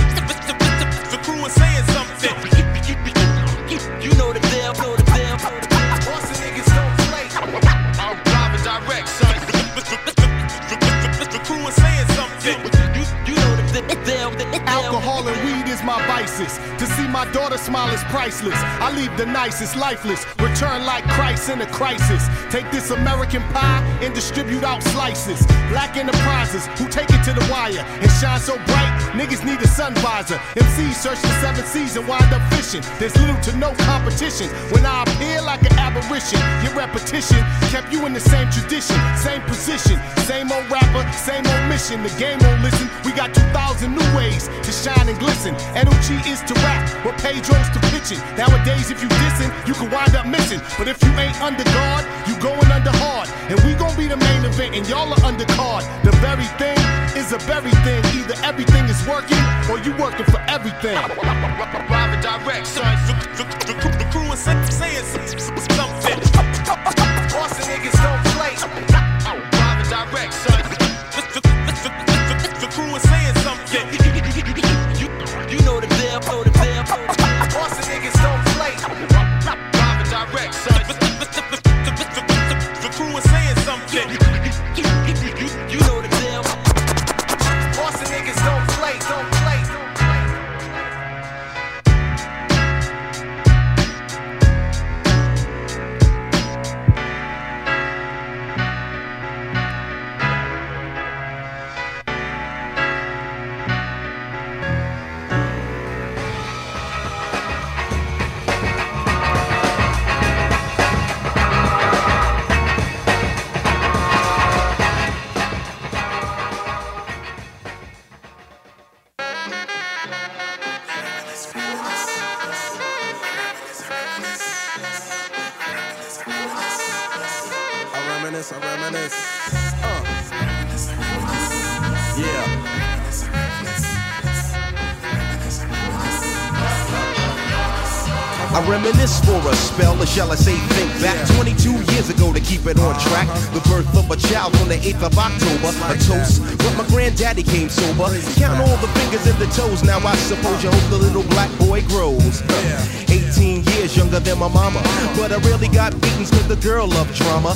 To see my daughter smile is priceless. I leave the nicest lifeless. Return like Christ in a crisis. Take this American pie and distribute out slices. Black enterprises who take it to the wire and shine so bright. Niggas need a sun visor. MCs search the seven seas and wind up fishing. There's little to no competition. When I appear like an aberration, your repetition kept you in the same tradition, same position, same old rapper, same old mission. The game won't listen. We got 2,000 new ways to shine and glisten. NOG is to rap, what Pedro's to pitching. Nowadays, if you dissing, you can wind up missing. But if you ain't under guard, you going under hard. And we gon' be the main event, and y'all are undercard. The very thing is a very thing. Either everything is working or you working for everything. Private direct, son. The, the, the, the crew is saying something. Boston niggas don't play. Reminisce for a spell, or shall I say think back 22 years ago to keep it on track. The birth of a child on the 8th of October. A toast, but my granddaddy came sober. Count all the fingers and the toes, now I suppose you hope the little black boy grows. 18 years years younger than my mama. But I really got beatings cause the girl loved drama.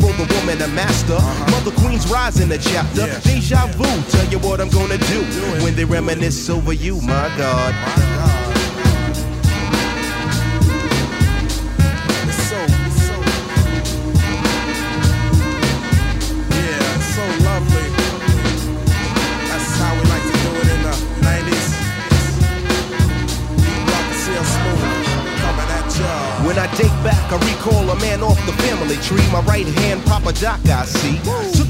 for the woman a master. Uh-huh. Mother Queen's rise in the chapter. Deja vu, tell you what I'm gonna do when they reminisce over you, my God. It's so, yeah, so lovely. That's how we like to do it in the 90s. Rock and CL Smooth, coming at ya. When I date back, I recall a man off the family tree. My right hand, Papa Doc, I see. Took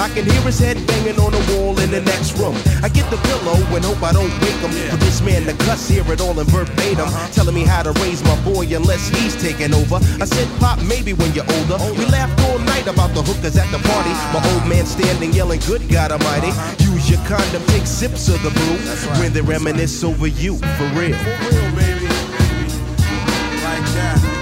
I can hear his head banging on the wall in the next room. I get the pillow and hope I don't wake him. For this man to cuss, hear it all in verbatim. Telling me how to raise my boy unless he's taking over. I said, Pop, maybe when you're older. We laughed all night about the hookers at the party. My old man standing yelling, Good God Almighty. Use your condom, take sips of the brew. When they reminisce over you, for real. Like that.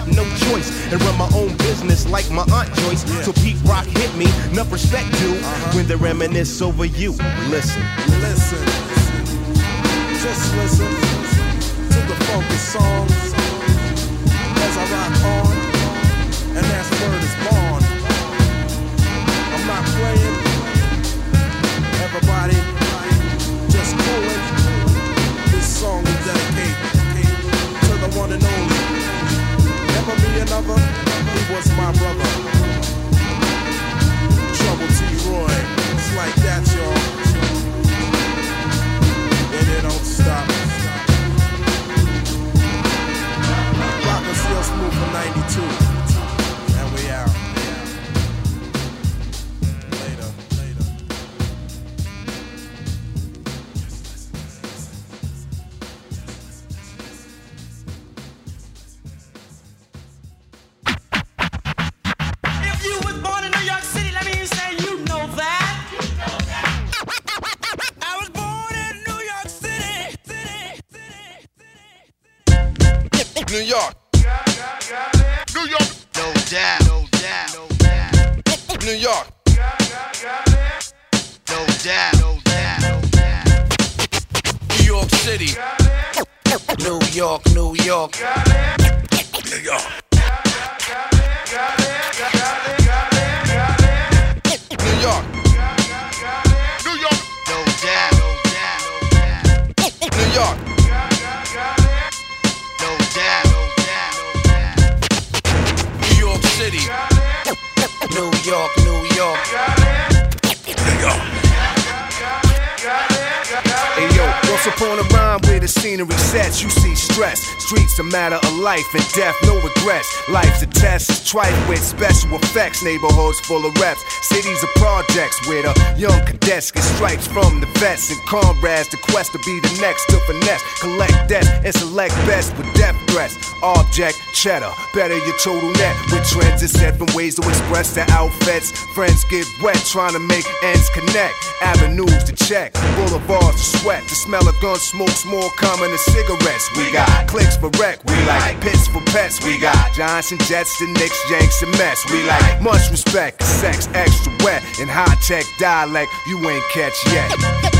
no choice. And run my own business like my Aunt Joyce. So Pete Rock hit me, enough respect due. Uh-huh. When they reminisce over you, listen. Listen. Just listen to the funky songs as I rock on, and that's word is born. I'm not playing. Everybody, just coolin'. This song is dedicated to the one and only. Never be another. He was my brother. Trouble T. Roy. It's like that, y'all. Neighborhoods full of reps, vets and comrades. The quest to be the next to finesse, collect debts and select best with death threats. Object cheddar, better your total net with trends is set from ways to express the outfits. Friends get wet trying to make ends connect. Avenues to check, boulevards to sweat. The smell of gun smoke's more common than cigarettes. We got clicks for wreck, we like pits for pets. We got Johnson Jets, the Knicks, Yanks, and Mets. We like much respect, sex extra wet, and high tech dialect you ain't catch yet.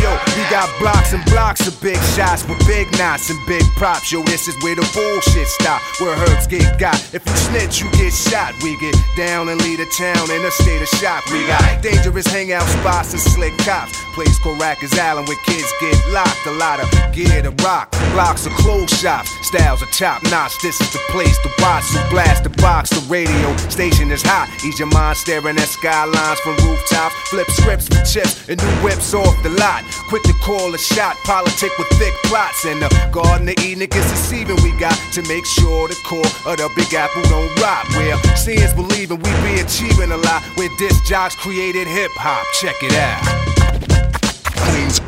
Yo, we got blocks and blocks of big shots with big knots and big props. Yo, this is where the bullshit stop, where herbs get got. If you snitch, you get shot. We get down and lead a town in a state of shock. We got dangerous hangout spots and slick cops. Place Rikers Island where kids get locked. A lot of gear to rock. Blocks of clothes shops. Styles are top notch. This is the place to watch. So blast the box. The radio station is hot. Ease your mind staring at skylines from rooftops. Flip scripts for chips and new whips off the lot. Quick to call a shot. Politic with thick plots. And the Garden of Eden is deceiving. We got to make sure the core of the Big Apple don't rot. Where seeing's believing we be achieving a lot. Where disc jocks created hip hop. Check it out. Queens.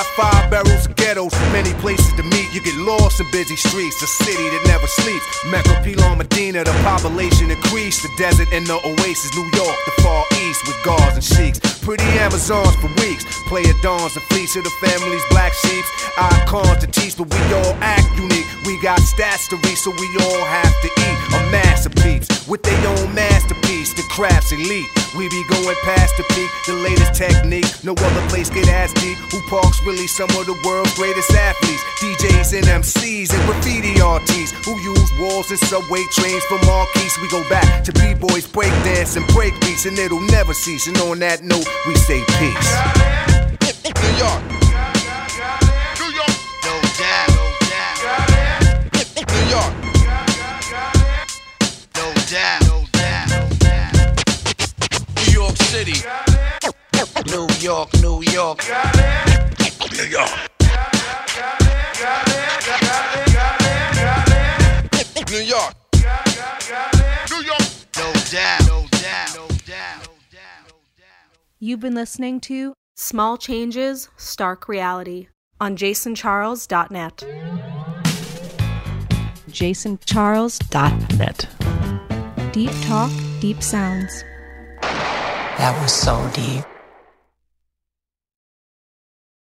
Got five barrels of ghettos, many places to meet. You get lost in busy streets, a city that never sleeps. Mecca, Pelan, Medina, the population increased. The desert and the oasis, New York, the far east with guards and sheiks. Pretty Amazons for weeks, player dawns and fleece of the family's black sheep. Icons to teach, but we all act unique. We got stats to reach, so we all have to eat. A masterpiece with their own masterpiece, the crafts elite. We be going past the peak, the latest technique. No other place get as deep. Who parks really some of the world's greatest athletes? DJs and MCs and graffiti artists who use walls and subway trains for marquees. We go back to b-boys, breakdance and breakbeats, and it'll never cease. And on that note, we say peace. New York. New York. No doubt. New York. No doubt. New York City. New York, New York. New York. New York. You've been listening to Small Changes, Stark Reality on jasoncharles.net. jasoncharles.net. Deep talk, deep sounds. That was so deep.